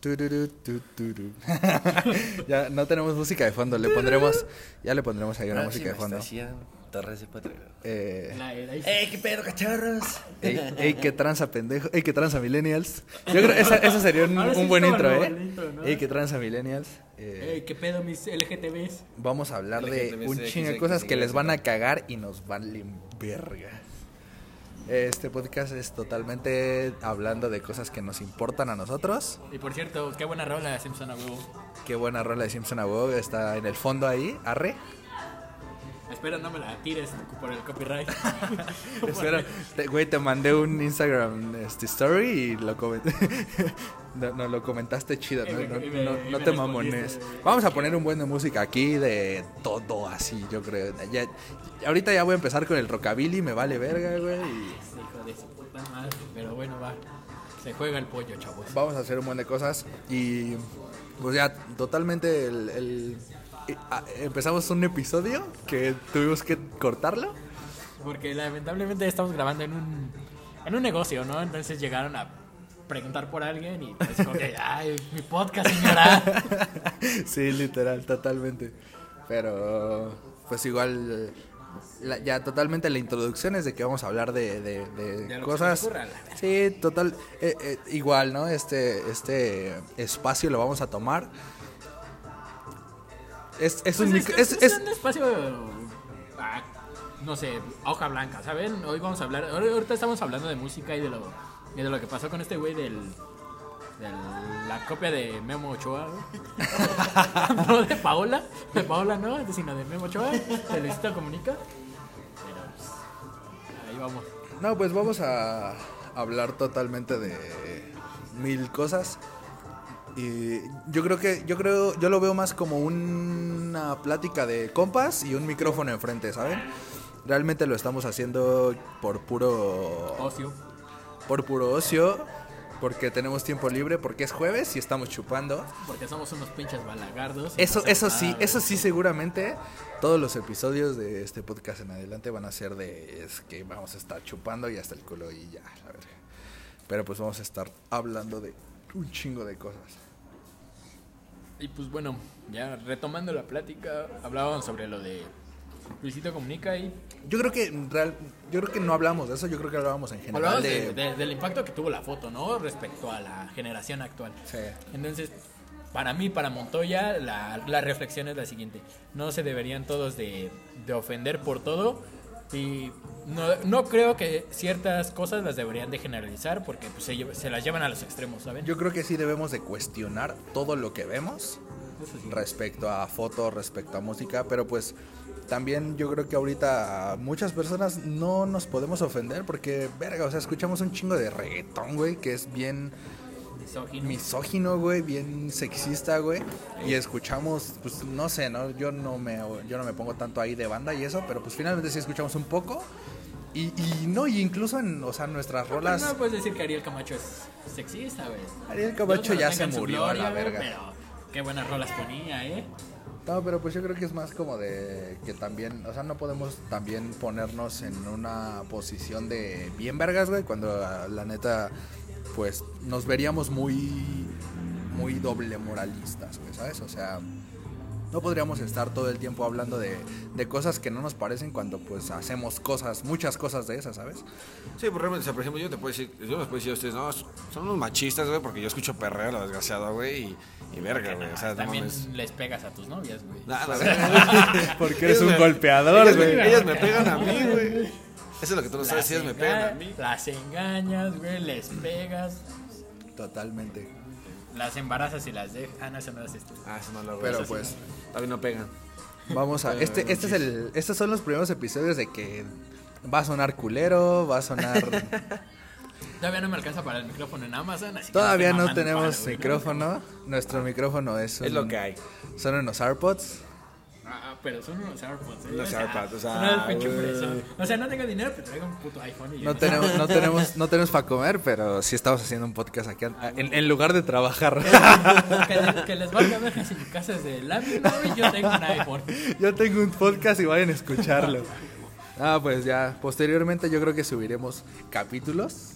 Ya no tenemos música de fondo, le pondremos, ya le pondremos ahí una música de fondo. Torres de. Eh, ¡Ey, qué pedo, cachorros! ey, ey, qué tranza pendejo, ey, qué tranza millennials. Yo creo esa, esa sería un, sí buen intro, eh. intro, ¿no? Ey, qué tranza millennials. Eh, Ey, ¿qué pedo mis LGTBs? vamos a hablar de un chingo de cosas que les van a cagar y nos valen verga. Este podcast es totalmente hablando de cosas que nos importan a nosotros. Y por cierto, qué buena rola de Simpson a huevo. Qué buena rola de Simpson a huevo, está en el fondo ahí, arre. Espera, no me la tires por el copyright. Espera, güey, te mandé un Instagram este, story y lo comenté. no, no, lo comentaste chido, ¿no? Me- No, me- no- no te mamones. Vamos a poner un buen de música aquí de todo así, yo creo. Ya, ahorita ya voy a empezar con el rockabilly, me vale verga, güey. y Hijo de su puta madre. Pero bueno, va. Se juega el pollo, chavos. vamos a hacer un buen de cosas y pues ya totalmente el... el- ah, empezamos un episodio que tuvimos que cortarlo. Porque lamentablemente estamos grabando en un, en un negocio, ¿no? Entonces llegaron a preguntar por alguien y pues como que, ay, mi podcast, señora. sí, literal, totalmente. Pero, pues igual, la- ya totalmente la introducción es de que vamos a hablar de, de- de De cosas. ocurra. Sí, total, eh, eh, igual, ¿no? Este, este espacio lo vamos a tomar. Es, es un Pues micro- es, es- es es- un espacio, ah, no sé, hoja blanca, ¿saben? Hoy vamos a hablar, ahor- ahorita estamos hablando de música y de lo, y de lo que pasó con este güey del, del- la copia de Memo Ochoa, no de Paola, de Paola no, sino de Memo Ochoa, de Luisito Comunica. Pero pues, ahí vamos. No, pues vamos a hablar totalmente de mil cosas. Y yo creo que, yo creo, yo lo veo más como una plática de compas y un micrófono enfrente, ¿saben? Realmente lo estamos haciendo por puro, Ocio. por puro ocio, porque tenemos tiempo libre, porque es jueves y estamos chupando. Porque somos unos pinches balagardos. Eso, eso sí, eso sí seguramente todos los episodios de este podcast en adelante van a ser de es que vamos a estar chupando y hasta el culo y ya, la verga. Pero pues vamos a estar hablando de un chingo de cosas. Y pues bueno, ya retomando la plática, hablábamos sobre lo de Luisito Comunica y Yo creo que real, yo creo que no hablamos de eso, yo creo que hablábamos en general hablábamos de, de- de- del impacto que tuvo la foto, ¿no? Respecto a la generación actual. Sí. Entonces, para mí, para Montoya, la, la reflexión es la siguiente. No se deberían todos de, de ofender por todo. Y no, no creo que ciertas cosas las deberían de generalizar porque pues, se, las llevan a los extremos, ¿saben? Yo creo que sí debemos de cuestionar todo lo que vemos respecto a fotos, respecto a música, pero pues también yo creo que ahorita muchas personas no nos podemos ofender porque, verga, o sea, escuchamos un chingo de reggaetón, güey, que es bien Misógino. misógino, güey, bien sexista, güey, y escuchamos, pues no sé, ¿no? Yo no me yo no me pongo tanto ahí de banda y eso, pero pues finalmente sí escuchamos un poco. Y, y no, y incluso en, o sea, nuestras Pero rolas... no puedes decir que Ariel Camacho es sexista, güey. Ariel Camacho ya se murió a la verga. Pero qué buenas rolas ponía, ¿eh? No, pero pues yo creo que es más como de que también, o sea, no podemos también ponernos en una posición de bien vergas, güey, cuando ah, la neta, pues nos veríamos muy, muy doble moralistas, güey, ¿sabes? O sea, no podríamos estar todo el tiempo hablando de, de cosas que no nos parecen cuando pues hacemos cosas, muchas cosas de esas, ¿sabes? Sí, por ejemplo, o sea, por ejemplo, yo te puedo decir, yo les puedo decir a ustedes, no, son unos machistas, güey, porque yo escucho perreo, la desgraciada, güey, y, y verga, güey, o sea, no También mames. les pegas a tus novias, güey. Verga. Porque Ellos me- ellas, güey. ellas me pegan a mí, güey. Eso es lo que tú no sabes, Las ellas me pegan a mí. Las engañas, güey, les pegas, Totalmente. las embarazas y las dejas. Ah, no, eso no es esto. Ah, eso no lo Pero eso sí, pues, También no pegan. Vamos a. Este, este es el. Estos son los primeros episodios de que va a sonar culero, va a sonar. Todavía no me alcanza para el micrófono en Amazon, así Todavía no tenemos ¿no? micrófono. Nuestro micrófono es. Es lo que hay. Son unos AirPods. Ah, pero son unos AirPods, ¿eh? Los AirPods, o sea, son el pinche. O sea, no tengo dinero, pero traigo un puto iPhone y No tenemos, no tenemos, no tenemos para comer, pero sí estamos haciendo un podcast aquí en, en lugar de trabajar. que, que les valga ver si mi casa es de lámina, güey, yo tengo un iPhone. Yo tengo un podcast y vayan a escucharlo. Ah, pues ya, posteriormente yo creo que subiremos capítulos.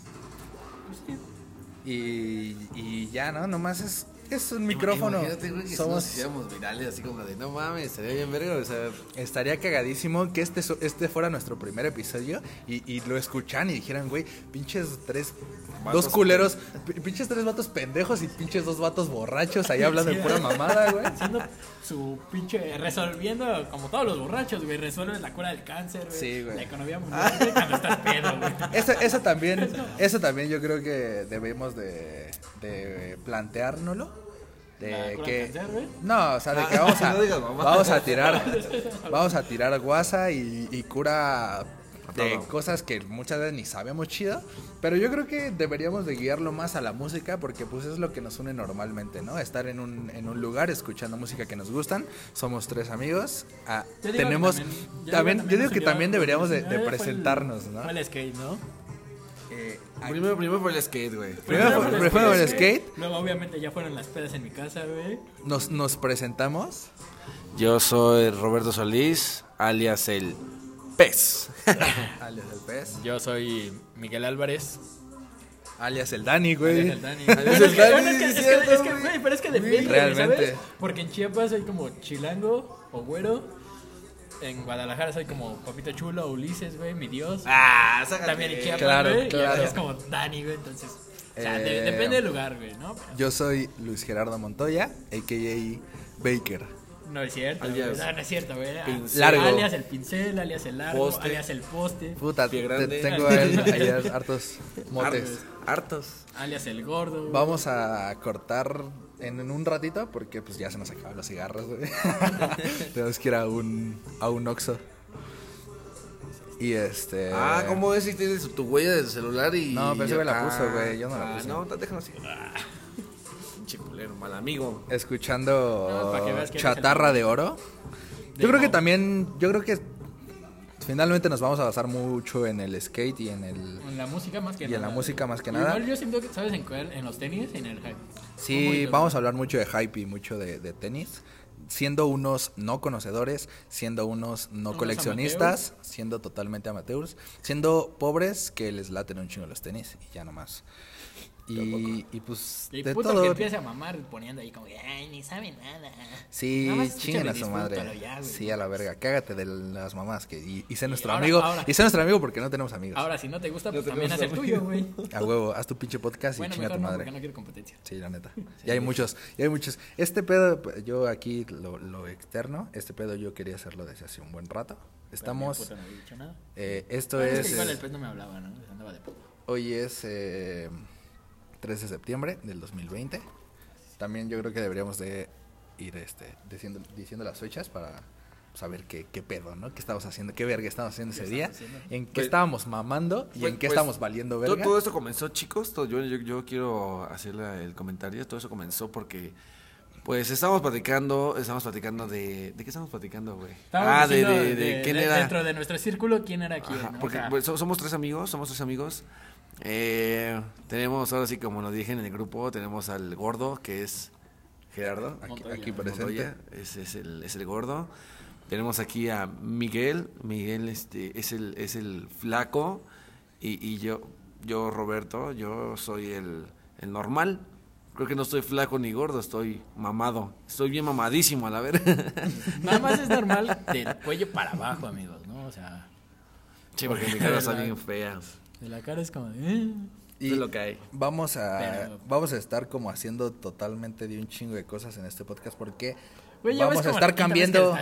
Y, y ya, ¿no? Nomás es es un micrófono. Imagínate, güey, que si Somos, nos virales, así como de, no mames, estaría bien verga, o sea... estaría cagadísimo que este, este fuera nuestro primer episodio y, y lo escuchan y dijeran, güey, pinches tres, Vatos dos culeros, pi- pinches tres vatos pendejos y pinches dos vatos borrachos ahí hablando de pura mamada, güey. Haciendo su pinche. Resolviendo, como todos los borrachos, güey. Resuelves la cura del cáncer, güey. Sí, güey. La economía mundial, güey, cuando estás pedo, güey. Eso, eso también, eso también yo creo que debemos de, de planteárnoslo. ¿La De que, no, o sea, de que vamos a, No vamos a tirar, vamos a tirar guasa y, y cura de todo. cosas que muchas veces ni sabemos chido, pero yo creo que deberíamos de guiarlo más a la música porque pues es lo que nos une normalmente, ¿no? Estar en un, en un lugar escuchando música que nos gustan, somos tres amigos, ah, Yo digo que tenemos, también- yo también, digo yo digo nos que también deberíamos de, nos de el- presentarnos, ¿no? Fue el skate, ¿no? Eh, Primero, primero fue el skate, güey. Primero fue el skate. Luego, obviamente, ya fueron las pedas en mi casa, güey. nos, nos presentamos. Yo soy Roberto Solís, alias el pez. Alias el pez. Yo soy Miguel Álvarez. Alias el Dani, güey. Alias el Dani. Alias Bueno, el es que- Dani, es que- es que- es que, pero es que depende. ¿sabes? Porque en Chiapas hay como chilango o güero. En Guadalajara soy como Papito Chulo, Ulises, güey, mi Dios. Ah, sácate. También Chiapas, Claro, güey. claro. Es como Dani, güey, entonces. O sea, de- Eh, depende del lugar, güey, ¿no? Pero Yo soy Luis Gerardo Montoya, a.k.a. Baker. no es cierto, Alias. No, no es cierto, güey. Pincel. Largo. Alias el pincel, alias el largo, Poste. alias el poste, Puta, Pie grande. tengo ahí, hartos motes. Hartos. alias el gordo. güey. Vamos a cortar en, en un ratito porque pues ya se nos acaban los cigarros, güey. Tenemos que ir a un, a un Oxxo. Y este... Ah, ¿cómo es si tienes tu huella del celular y. No, pero ese güey la puso, güey, yo no la ah, puse. No, déjalo así. Ah, Pinche culero, mal amigo. Escuchando No, Chatarra de Oro. De Yo creo que también, yo creo que finalmente nos vamos a basar mucho en el skate y en el... En la música más que Y en nada. la música más que nada. yo siento que, ¿sabes en? En los tenis y en el hype. Sí, vamos a hablar mucho de hype y mucho de, de tenis. Siendo unos no conocedores, siendo unos no Unos coleccionistas, siendo totalmente amateurs, siendo pobres que les laten un chingo los tenis y ya nomás. Y, y pues Y de puto todo. que empiece a mamar poniendo ahí como, ay, ni sabe nada. Sí, chinguen a su madre. disfrútalo ya, güey. sí, a la verga. Cágate de las mamás. Que, y, y sé nuestro ahora- amigo. ahora- Y sé nuestro amigo porque no tenemos amigos. Ahora, si no te gusta, pues No también haz el tuyo, güey. A huevo, haz tu pinche podcast y chinga mejor tu no, madre. porque no quiero competencia. Sí, la neta. Y hay muchos, y hay muchos. Este pedo, yo aquí lo, lo externo, este pedo yo quería hacerlo desde hace un buen rato. Estamos, puta no había dicho nada. eh, esto Bueno, es, que igual el pez no me hablaba, ¿no? Andaba de puto. hoy es eh, 3 de septiembre del 2020. También yo creo que deberíamos de ir este, diciendo, diciendo las fechas para saber qué, qué pedo, ¿no? ¿Qué estamos haciendo? ¿Qué verga estamos haciendo ese ¿Qué día? haciendo? ¿En qué Pues- estábamos mamando? ¿Y Pues- en qué pues, estamos valiendo Todo, verga? todo esto comenzó, chicos. todo- yo, yo, yo quiero hacer la- el comentario. Todo eso comenzó porque. Pues estábamos platicando, estábamos platicando de... ¿De qué estamos platicando, güey? Estábamos Ah, de, diciendo de, de quién de- era... Dentro de nuestro círculo, ¿quién era quién? Ajá, ¿no? porque O sea, pues, so- somos tres amigos, somos tres amigos. Eh, tenemos, ahora sí, como nos dije en el grupo, tenemos al gordo, que es Gerardo. Aquí, aquí presente. Montoya, es, es el, es el gordo. Tenemos aquí a Miguel. Miguel este, es, el, es el flaco. Y, y yo, yo, Roberto, yo soy el, el normal. Creo que no estoy flaco ni gordo, estoy mamado. Estoy bien mamadísimo, a la ver. Nada más es normal del cuello para abajo, amigos, ¿no? O sea, sí, porque mi cara está bien fea. De la cara es como de... eh. Y Es lo que hay. Vamos a, Pero- vamos a estar como haciendo totalmente de un chingo de cosas en este podcast porque Güey, ya vamos a estar cambiando.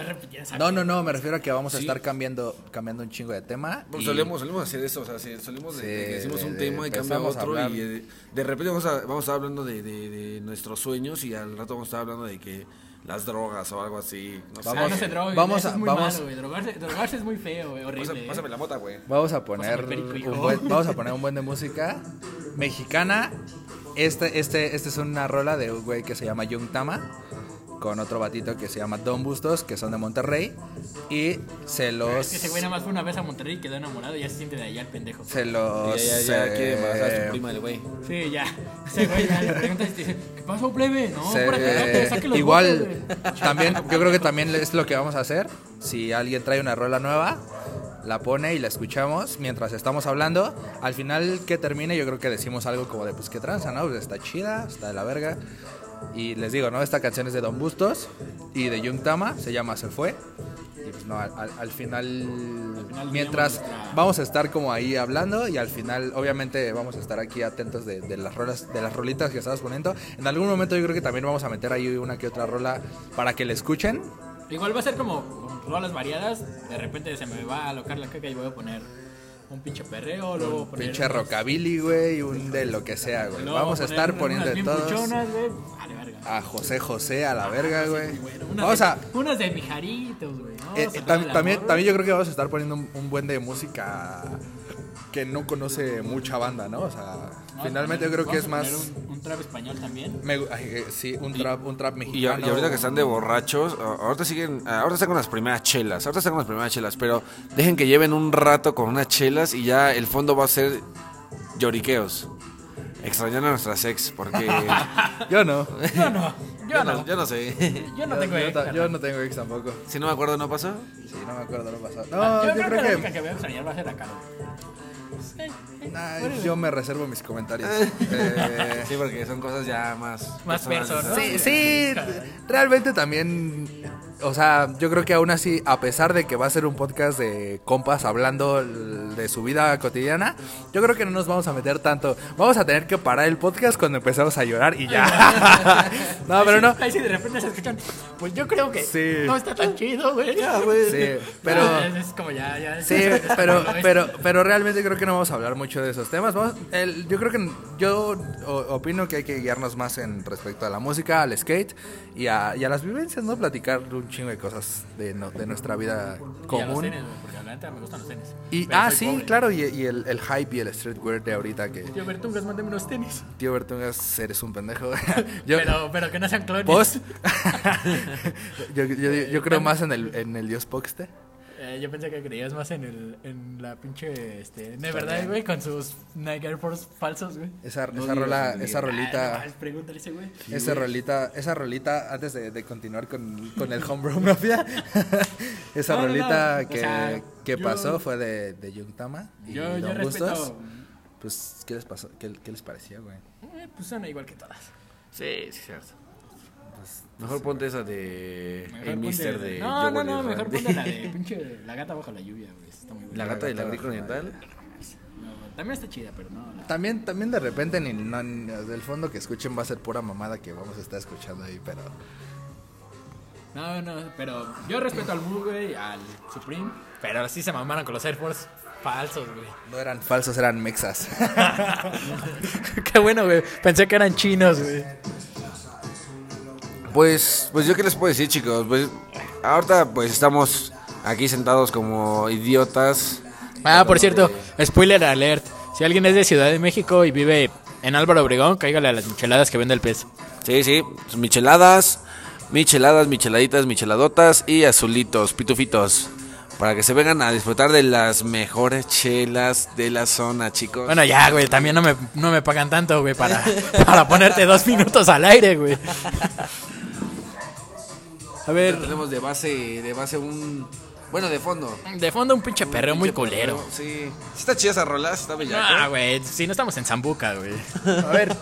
No, no, no, me refiero a que vamos a Sí. estar cambiando, cambiando un chingo de tema. Bueno, y- solemos, solemos hacer eso, o sea, si solemos de, Sí, de que decimos de- un de- tema y cambia empezamos a otro hablar. y de, de repente vamos a, vamos a estar hablando de, de- de nuestros sueños y al rato vamos a estar hablando de que las drogas o algo así, no Ah, Vamos- no se droguen, vamos a- es muy vamos- malo, güey. Drogarse, drogarse es muy feo, güey, sé. horrible. Pásame, eh. pásame la mota, güey. Vamos a poner un buen, vamos a poner un buen de música mexicana. Este, este, este es una rola de un güey que se llama Young Tama con otro batito que se llama Don Bustos, que son de Monterrey y se los Es que ese güey nada más fue una vez a Monterrey y quedó enamorado y ya se siente de allá el pendejo. se los ya, ya, ya quiere embarazar a eh, su prima del güey. Sí, ya. Ese güey ya le preguntas y te dice, ¿qué pasó, plebe? No, se- por acá, saque los igual botes, también yo creo que también es lo que vamos a hacer si alguien trae una rola nueva la pone y la escuchamos mientras estamos hablando. Al final que termine yo creo que decimos algo como de pues qué tranza, ¿no? Pues está chida, está de la verga. Y les digo, ¿no? Esta canción es de Don Bustos y de Jung Tama, se llama Se Fue. Y pues no, al, al- al final, mientras vamos a estar como ahí hablando y al final obviamente vamos a estar aquí atentos de, de las rolas, de las rolitas que estabas poniendo. En algún momento yo creo que también vamos a meter ahí una que otra rola para que la escuchen. Igual va a ser como rolas variadas. De repente se me va a alocar la caca y voy a poner un pinche perreo. Luego poner Pinche unos- rockabilly, güey, un de lo que sea, güey. luego Vamos a estar poniendo de todos. puchonas, güey. Vale, verga. A José José a la verga, güey. Bueno, Vamos de- a... De mijaritos, güey. Eh, eh, también, también güey. yo creo que vamos a estar poniendo un, un buen de música que no conoce mucha banda, ¿no? O sea, Vamos a finalmente yo creo que es más... Un, un trap español también. me ay, eh, sí, un trap, un trap Y, mexicano. y ahorita que están de borrachos, ahorita siguen, ahorita están con las primeras chelas, ahorita están con las primeras chelas, pero dejen que lleven un rato con unas chelas y ya el fondo va a ser lloriqueos. Extrañando a nuestras ex, porque Yo no. Yo no. Yo no. yo no sé. Yo no Yo- tengo yo, ex, ta- yo no tengo ex tampoco. Si no me acuerdo, ¿no pasó? Sí, no me acuerdo, no pasó. Ah, No, yo, creo, creo que, la que... única que voy a extrañar va a ser a Caro. Nah, yo me reservo mis comentarios. Eh, Sí, porque son cosas ya más... Más personas. Sí, sí, realmente también, o sea, yo creo que aún así, a pesar de que va a ser un podcast de compas hablando de su vida cotidiana, yo creo que no nos vamos a meter tanto. Vamos a tener que parar el podcast cuando empezamos a llorar y ya. no, pero no. Ahí sí de repente se escuchan. Pues yo creo que Sí. no está tan chido, güey. Sí, pero... Ah, es, como ya, ya. Sí, pero, pero, pero realmente creo que no vamos a hablar mucho de esos temas. Vamos, el- yo creo que yo opino que hay que guiarnos más en respecto a la música, al skate y a, y a las vivencias, ¿no? Platicar un chingo de cosas de, no- de nuestra vida Y a los común. tenis, porque la neta me gustan los tenis. Y, Pero ah, sí, pobre. claro, y, y el, el hype y el streetwear de ahorita que Tío Bertungas, mándame unos tenis. tío Bertungas, eres un pendejo. yo, pero, pero que no sean clones. yo, yo- yo creo más en el, en el dios Poxte. Eh, yo pensé que creías más en el en la pinche este de verdad güey con sus Nike Air Force falsos güey Esa, No esa rola, no esa Ah, no rolita. pregúntale ese güey Esa rolita, esa rolita, antes de, de continuar con, con el Homebrew Mafia, esa No, no, rolita no, que, o sea, que yo- pasó fue de, de Young Tama y yo yo Don respeto. Pues, ¿qué les pasó? ¿Qué, qué les parecía, güey? eh, pues suena igual que todas Sí, sí, cierto. Mejor ponte esa de... Mejor El ponte- Mister de... no Yo no no mejor Randy. ponte la de pinche la gata bajo la lluvia güey está muy buena. La gata del agrícola oriental. No, también está chida pero no la- También, también de repente ni, no, ni- del fondo que escuchen va a ser pura mamada que vamos a estar escuchando ahí, pero no no pero yo respeto al Mu güey al Supreme pero sí se mamaron con los Air Force falsos güey. No eran falsos, eran mexas. qué bueno güey. Pensé que eran chinos güey Pues, pues yo qué les puedo decir, chicos. Pues ahorita pues estamos aquí sentados como idiotas. Ah, por cierto, spoiler alert. Si alguien es de Ciudad de México y vive en Álvaro Obregón, cáigale a las micheladas que vende el pez. Sí, sí, pues, micheladas, micheladas, micheladitas, micheladotas y azulitos, pitufitos. Para que se vengan a disfrutar de las mejores chelas de la zona, chicos. Bueno, ya, güey, también no me, no me pagan tanto, güey, para, para ponerte dos minutos al aire, güey. A ver, tenemos de base, de base un... Bueno, de fondo. de fondo un pinche perreo muy Pinche culero. perreo, Sí. Está chida esa rola, está bellaco. Ah, güey, si no estamos en Zambuca, güey. A ver.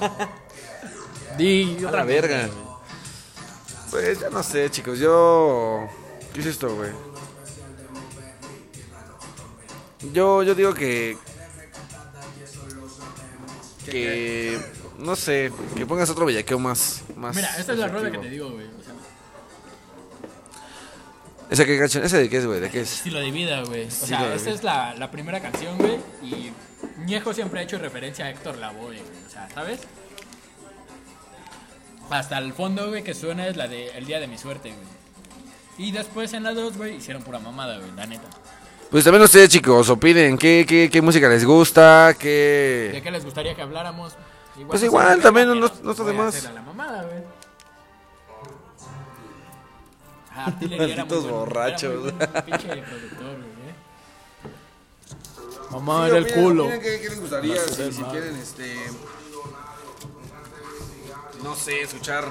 Di A otra la vez, verga. Pues ya no sé, chicos. Yo. ¿Qué es esto, güey? Yo, yo digo que. Que. No sé, que pongas otro bellaqueo más. más Mira, esta es la rola que te digo, güey. O sea, ¿Ese qué canción? ¿Ese de qué es, güey? ¿De qué es? estilo de vida, güey. O sea, esta es la, la primera canción, güey. Y Ñejo siempre ha hecho referencia a Héctor Lavoe, güey. O sea, ¿sabes? Hasta el fondo, güey, que suena es la de El Día de mi Suerte, güey. Y después en la 2, güey, hicieron pura mamada, güey, la neta. Pues también ustedes, chicos, opinen. ¿Qué, qué, qué música les gusta? ¿De ¿Qué. qué les gustaría que habláramos? Igual Pues no igual, también no- no está de voy a más. hacer a la mamada, güey. Artillería era muy Malditos bueno, borrachos. era muy pinche productor, güey. eh. Mamá, Sí, era el culo. ¿Qué, qué les gustaría? No Si, sé, si quieren, este. No sé, escuchar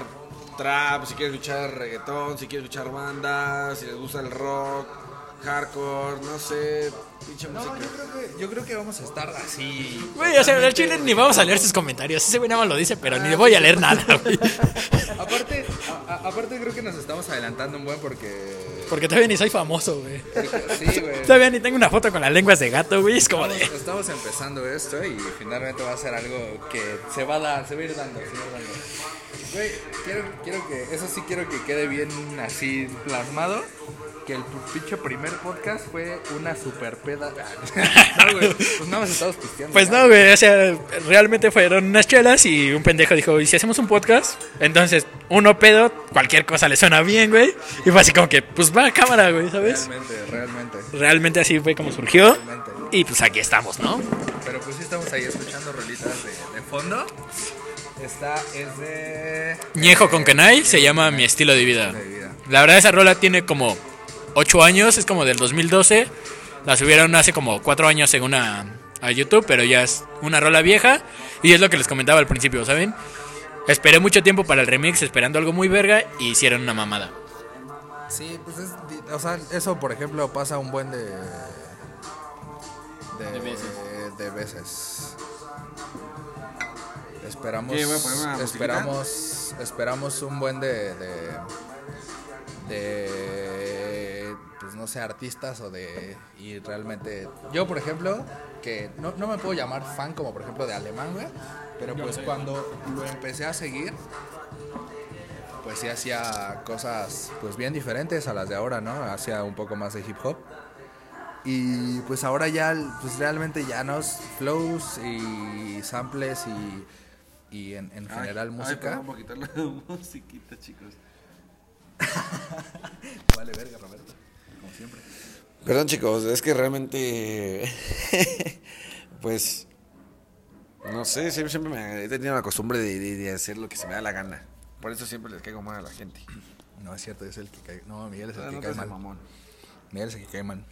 trap, si quieren escuchar reggaetón, si quieren escuchar banda, si les gusta el rock, hardcore, no sé. Pinche No, música. yo creo, que, yo creo que vamos a estar así. Güey, o sea, al chile ni vamos a leer sus comentarios. Ese güey nada más lo dice, pero ni le voy a leer nada, güey. Aparte, a- a- aparte creo que nos estamos adelantando un buen porque... Porque todavía ni soy famoso, güey. Sí, güey. Todavía ni tengo una foto con las lenguas de gato, güey. Es como Estamos, de. estamos empezando esto y finalmente va a ser algo que se va a dar, se va a ir dando, se va a ir dando. Güey, quiero, quiero que, eso sí quiero que quede bien así plasmado. Que el pinche primer podcast fue una super peda. No, güey, pues nada más estamos pisteando. Pues no, güey, o sea, realmente fueron unas chelas y un pendejo dijo, ¿y si hacemos un podcast? Entonces, uno pedo, cualquier cosa le suena bien, güey. Y fue así como que, pues va a cámara, güey, ¿sabes? Realmente, realmente, Realmente así fue como surgió. realmente. Y pues aquí estamos, ¿no? Pero pues sí estamos ahí escuchando rolitas de, de fondo. Esta es de... Ñejo con Kenai se llama Mi estilo de vida. La verdad, esa rola tiene como 8 años, es como del 2012. La subieron hace como 4 años según a, a YouTube, pero ya es una rola vieja. Y es lo que les comentaba al principio, ¿saben? Esperé mucho tiempo para el remix, esperando algo muy verga, y hicieron una mamada. Sí, pues es, o sea, eso por ejemplo pasa un buen de de, De veces. de veces. Esperamos ¿Qué, voy a poner una musiquita? esperamos esperamos un buen de de de pues no sé, artistas o de y realmente yo por ejemplo que no, no me puedo llamar fan como por ejemplo de alemán, güey, pero pues cuando lo empecé a seguir pues sí hacía cosas pues bien diferentes a las de ahora, ¿no? Hacía un poco más de hip hop. Y pues ahora ya pues realmente ya nos flows y samples y, y en, en general Ay, música. Ay, vamos a quitar la musiquita, chicos. vale verga, Roberto. Siempre. Perdón, chicos, es que realmente. pues. No sé, siempre, siempre me he tenido la costumbre de, de- de hacer lo que se me da la gana. Por eso siempre les caigo mal a la gente. No, es cierto, es el que cae. No, Miguel es el Ah, que no cae mal. mamón. Miguel es el que cae mal.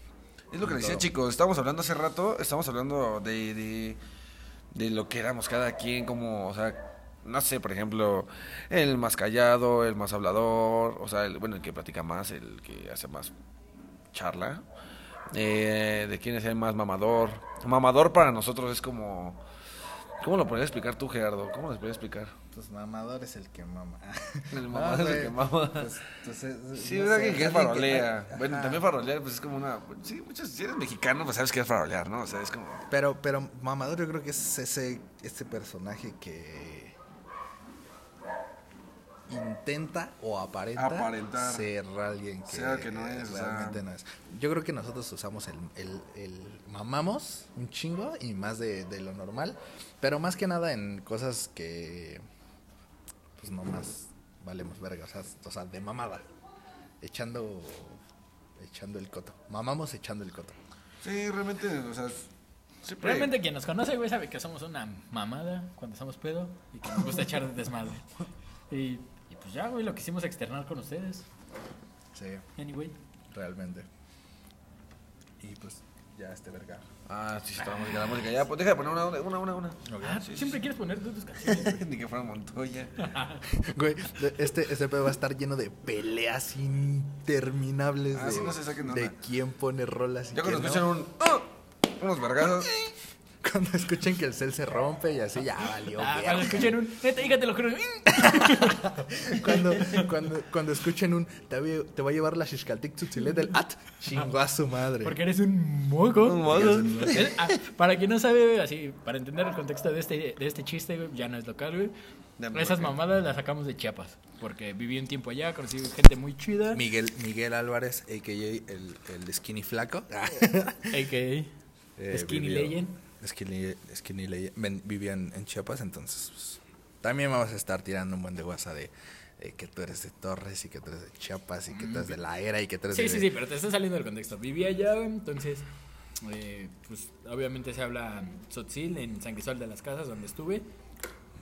Es lo que les decía, chicos. Estábamos hablando hace rato, estamos hablando de, de, de lo que éramos cada quien, como, o sea, no sé, por ejemplo, el más callado, el más hablador, o sea, el, bueno, el que platica más, el que hace más charla. Eh, de quién es el más mamador. Mamador para nosotros es como. ¿Cómo lo podrías explicar tú, Gerardo? ¿Cómo lo podrías explicar? Pues mamador es el que mama. El mamador es el que mama. Pues, pues, es- Sí, no es sé, alguien que es farolea. Bueno, también farolear, pues es como una. Sí, muchos, si eres mexicano, pues sabes que es farolear, ¿no? O sea, es como. Pero, pero Mamador yo creo que es ese, ese personaje que intenta o aparenta Aparentar. ser alguien que, Sea que no es, o sea. realmente no es. Yo creo que nosotros usamos el, el, el mamamos un chingo y más de, de lo normal, pero más que nada en cosas que pues nomás valemos verga, o sea, o sea, de mamada, echando echando el coto. Mamamos echando el coto. Sí, realmente, o sea. Siempre. Realmente quien nos conoce, güey, sabe que somos una mamada cuando estamos pedo y que nos gusta echar desmadre. Y pues ya, güey, lo quisimos externar con ustedes. Sí. Anyway. realmente. Y pues ya este verga. Ah, sí, está la música, la música. Ya, pues deja de poner una, una, una, una. Ah, siempre quieres poner tus canciones. Ni que fuera Montoya. Güey, este, este pedo va a estar lleno de peleas interminables Ah, de, sí, no saquen de quién pone rolas y Ya cuando escuchan no. un. ¡Oh! Unos vergazos. Cuando escuchen que el cel se rompe y así, ya valió. Ah, cuando escuchen un. Neta, dígate lo creo. cuando, cuando, cuando escuchen un te, voy a- te va a llevar la Shishkaltik Tzutzile del At, chingó a su madre. Porque eres un moco. Un moco. Ah, para quien no sabe, así, para entender el contexto de este, de este chiste, güey, ya no es local, güey. Ya me Esas mamadas las sacamos de Chiapas. Porque viví un tiempo allá, conocí gente muy chida. Miguel, Miguel Álvarez, a.k.a. el, el skinny flaco. A.K.A. Eh, Skinny vivió- Legend. Skinny, Skinny Legend. ven- vivía en, en Chiapas, entonces pues, también vamos a estar tirando un buen de guasa de, de que tú eres de Torres y que tú eres de Chiapas y que tú eres de la era y que tú eres Sí, de... sí, sí, pero te está saliendo del contexto. Viví allá, entonces, eh, pues obviamente se habla Tzotzil en San Cristóbal de las Casas, donde estuve.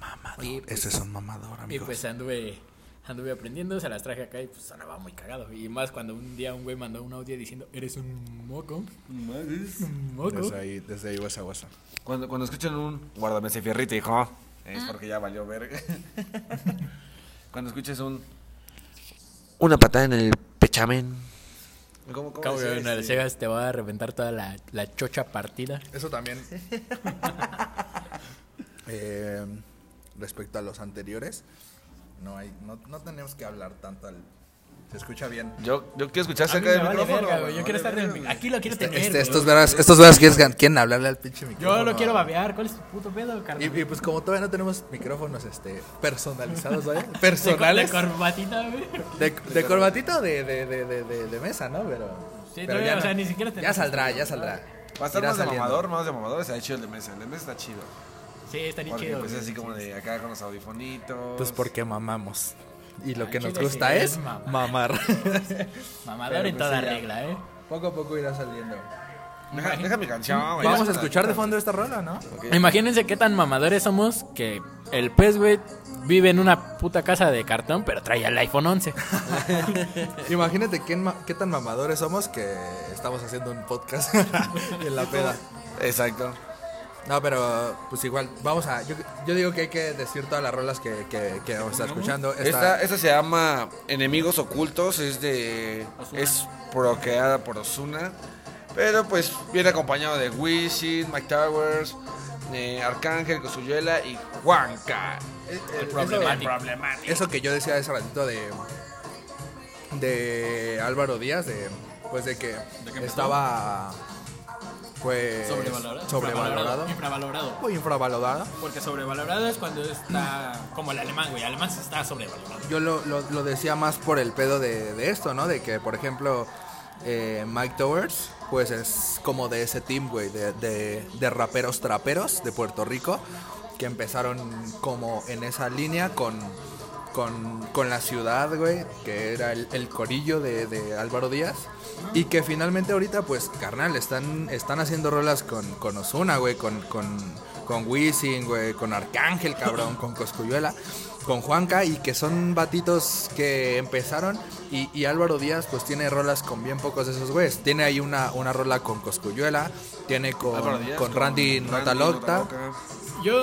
Mamador. Y, pues, Ese es un mamador, Y amigos. pues anduve, anduve aprendiendo, se las traje acá y pues sonaba muy cagado. Y más cuando un día un güey mandó un audio diciendo, eres un moco, un moco. desde ahí, desde ahí guasa guasa. Cuando, cuando escuchan un. Guárdame ese fierrito, hijo. Es porque ya valió verga. cuando escuches un. Una patada en el pechamen. ¿Cómo, cómo Cabo, decía, en el este? Segas te va a reventar toda la, la chocha partida. Eso también. Eh, respecto a los anteriores, no hay, no, no tenemos que hablar tanto al. Se escucha bien. Yo, yo quiero escuchar cerca del vale micrófono. verga, Yo quiero vale estar en el Aquí lo quiero tener. Este, estos veras, estos veras quieren, quieren hablarle al pinche micrófono. Yo lo quiero babear. ¿Cuál es tu puto pedo, carnal? Y, y pues como todavía no tenemos micrófonos este personalizados, ¿vale? De Personales. De corbatita, güey. De, de corbatito de, de, de, de, de- de mesa, ¿no? Pero. Sí, pero todavía, ya o no. sea, ni siquiera Ya saldrá, ya saldrá. Va a estar más de mamador, más de mamador. Está chido el de mesa. El de mesa está chido. Sí, está bien Porque chido. pues es así como de acá con los audifonitos. Pues porque mamamos. Y lo que nos gusta es es mamar. mamar. Mamador en pues toda sí, regla, ¿eh? poco a poco irá saliendo. Deja, deja mi canción, güey. Vamos a escuchar de fondo esta rola, ¿no? Imagínense qué tan mamadores somos que el pez, güey, vive en una puta casa de cartón, pero trae el iPhone 11. Imagínate qué, ma- qué tan mamadores somos que estamos haciendo un podcast en la peda. Exacto. No, pero pues igual, vamos a. Yo, yo digo que hay que decir todas las rolas que, que, que vamos a estar escuchando. Esta, Esta, esta se llama Enemigos Ocultos, es de. Ozuna. es procreada por Osuna. Pero pues viene acompañado de Wisin, Mike Towers, eh, Arcángel, Cosuyuela y Juanca. eh, eh, El eso- problemático. Eso que yo decía hace ratito de de Álvaro Díaz de pues de que empezó? estaba pues Sobrevalorado. sobrevalorado Infravalorado. o infravalorado. Porque sobrevalorado es cuando está como el alemán, güey. El alemán está sobrevalorado. Yo lo, lo, lo decía más por el pedo de, de esto, ¿no? De que, por ejemplo, eh, Mike Towers, pues es como de ese team, güey, de, de, de raperos traperos de Puerto Rico, que empezaron como en esa línea con, con, con la ciudad, güey, que era el, el corillo de, de Álvaro Díaz. Y que finalmente ahorita, pues, carnal, están, están haciendo rolas con, con Osuna, güey, con, con, con Wisin, güey, con Arcángel, cabrón, con Coscuyuela, con Juanca, y que son batitos que empezaron. Y, y Álvaro Díaz, pues, tiene rolas con bien pocos de esos güeyes. Tiene ahí una, una rola con Coscuyuela, tiene con, Díaz con Randy Nota Nota Loca. Loca. Yo,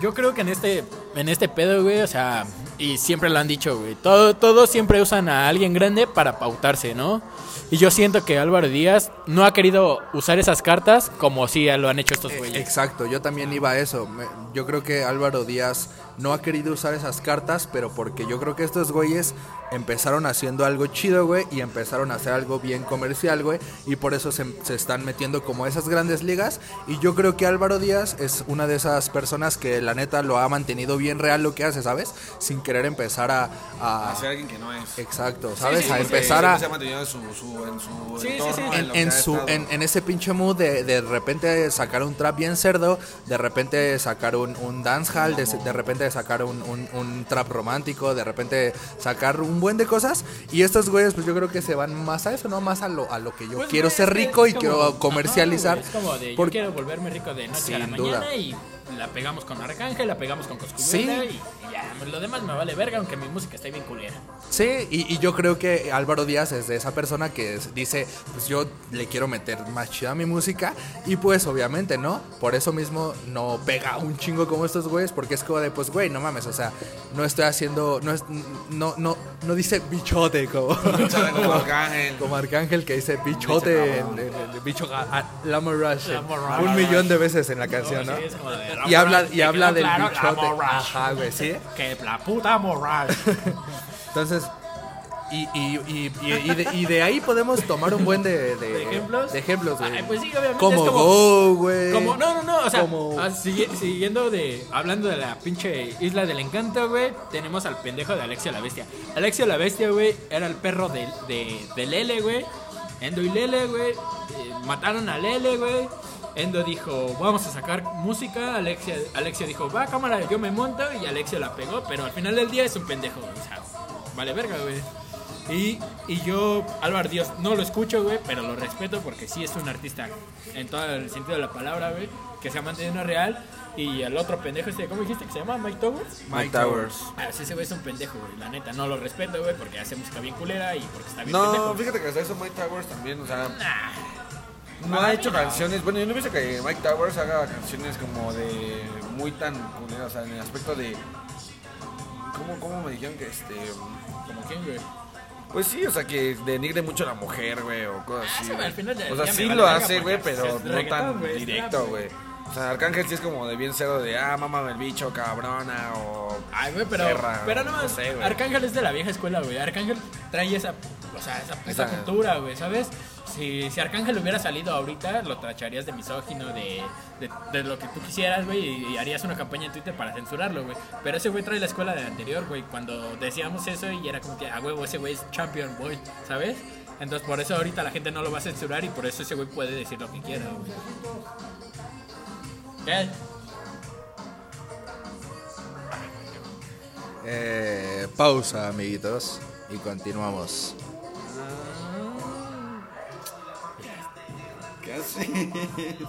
yo creo que en este, en este pedo, güey, o sea, y siempre lo han dicho, güey, todo, todos siempre usan a alguien grande para pautarse, ¿no? Y yo siento que Álvaro Díaz no ha querido usar esas cartas como si lo han hecho estos Eh, güeyes. Exacto, yo también iba a eso. Yo creo que Álvaro Díaz no ha querido usar esas cartas, pero porque yo creo que estos güeyes empezaron haciendo algo chido, güey, y empezaron a hacer algo bien comercial, güey, y por eso se, se están metiendo como a esas grandes ligas. Y yo creo que Álvaro Díaz es una de esas personas que la neta lo ha mantenido bien real lo que hace, ¿sabes? Sin querer empezar a... a- A ser alguien que no es. exacto, ¿sabes? sí, a porque empezar a... Se ha mantenido en su, su, en su Sí, sí, entorno, sí. en, en ese pinche mood de de repente sacar un trap bien cerdo, de repente sacar un, un dancehall, de, de repente sacar un, un- un trap romántico, de repente sacar un buen de cosas. Y estos güeyes, pues yo creo que se van más a eso, ¿no? Más a lo, a lo que yo Pues, quiero güey, ser rico y como- quiero comercializar. Ajá, güey, es como de, yo quiero volverme rico de noche a la Sin mañana duda. y la pegamos con Arcángel, la pegamos con Coscuyuela Sí. y, y ya, lo demás me vale verga, aunque mi música está bien culera. Sí, y, y yo creo que Álvaro Díaz es de esa persona que es- dice, pues yo le quiero meter más chida a mi música y pues obviamente, ¿no? Por eso mismo no pega un chingo como estos güeyes porque es como de, pues güey, no mames, o sea, no estoy haciendo, no es, no, no, no dice bichote como, Arcángel. como Arcángel que dice bichote, en- en- en- bicho, a- a- Rush, un millón de veces en la canción, No, ¿no? sí, es como de, Y habla, "Te y habla del claro, la bichote. morra". Ajá, güey, sí. Que la puta morral. Entonces, y, y, y, y, de, y de ahí podemos tomar un buen de, de, ¿De ejemplos? De ejemplos, güey. Ay, pues sí, obviamente Como es como- Go, güey. Como, no, no, no, o sea, Como- ah, siguiendo de, hablando de la pinche Isla del Encanto, güey, tenemos al pendejo de Alexia la Bestia. Alexia la Bestia, güey, era el perro de, de, de Lele, güey. Endo y Lele, güey, eh, mataron a Lele, güey. Endo dijo, vamos a sacar música. Alexia, Alexia dijo, va, cámara, yo me monto. Y Alexia la pegó, pero al final del día es un pendejo, o sea, vale verga, güey. Y, y yo, Álvaro Dios, no lo escucho, güey, pero lo respeto porque sí es un artista en todo el sentido de la palabra, güey, que se ha mantenido real. Y el otro pendejo, este, ¿cómo dijiste que se llama? Mike Towers. Mike Towers. Ah, sí, ese güey es un pendejo, güey, la neta, no lo respeto, güey, porque hace música bien culera y porque está bien No, pendejo. fíjate que hasta eso Mike Towers también, o sea, Nah, no ha hecho canciones. Bueno, yo no he visto que Mike Towers haga canciones como de muy tan culeras, o sea, en el aspecto de. ¿Cómo, cómo me dijeron que este. ¿Como quién, güey? Pues sí, o sea, que denigre mucho a la mujer, güey, o cosas Ah, así. güey. o sea, sí lo hace, güey, pero no tan directo, güey. O sea, Arcángel sí es como de bien cero de, ah, mámame el bicho, cabrona, o... Ay, güey, pero, pero no, no sé, güey. Arcángel es de la vieja escuela, güey. Arcángel trae esa, o sea, esa, esa Esa- cultura, güey, ¿sabes? Si, Arcángel hubiera salido ahorita, lo tacharías de misógino, de, de, lo que tú quisieras, güey, y, harías una campaña en Twitter para censurarlo, güey. Pero ese güey trae la escuela de anterior, güey, cuando decíamos eso y era como que, a huevo, ese güey es champion, boy, ¿sabes? Entonces por eso ahorita la gente no lo va a censurar y por eso ese güey puede decir lo que quiera, güey. ¿Qué? Eh, pausa, amiguitos, y continuamos. ¿Qué hace?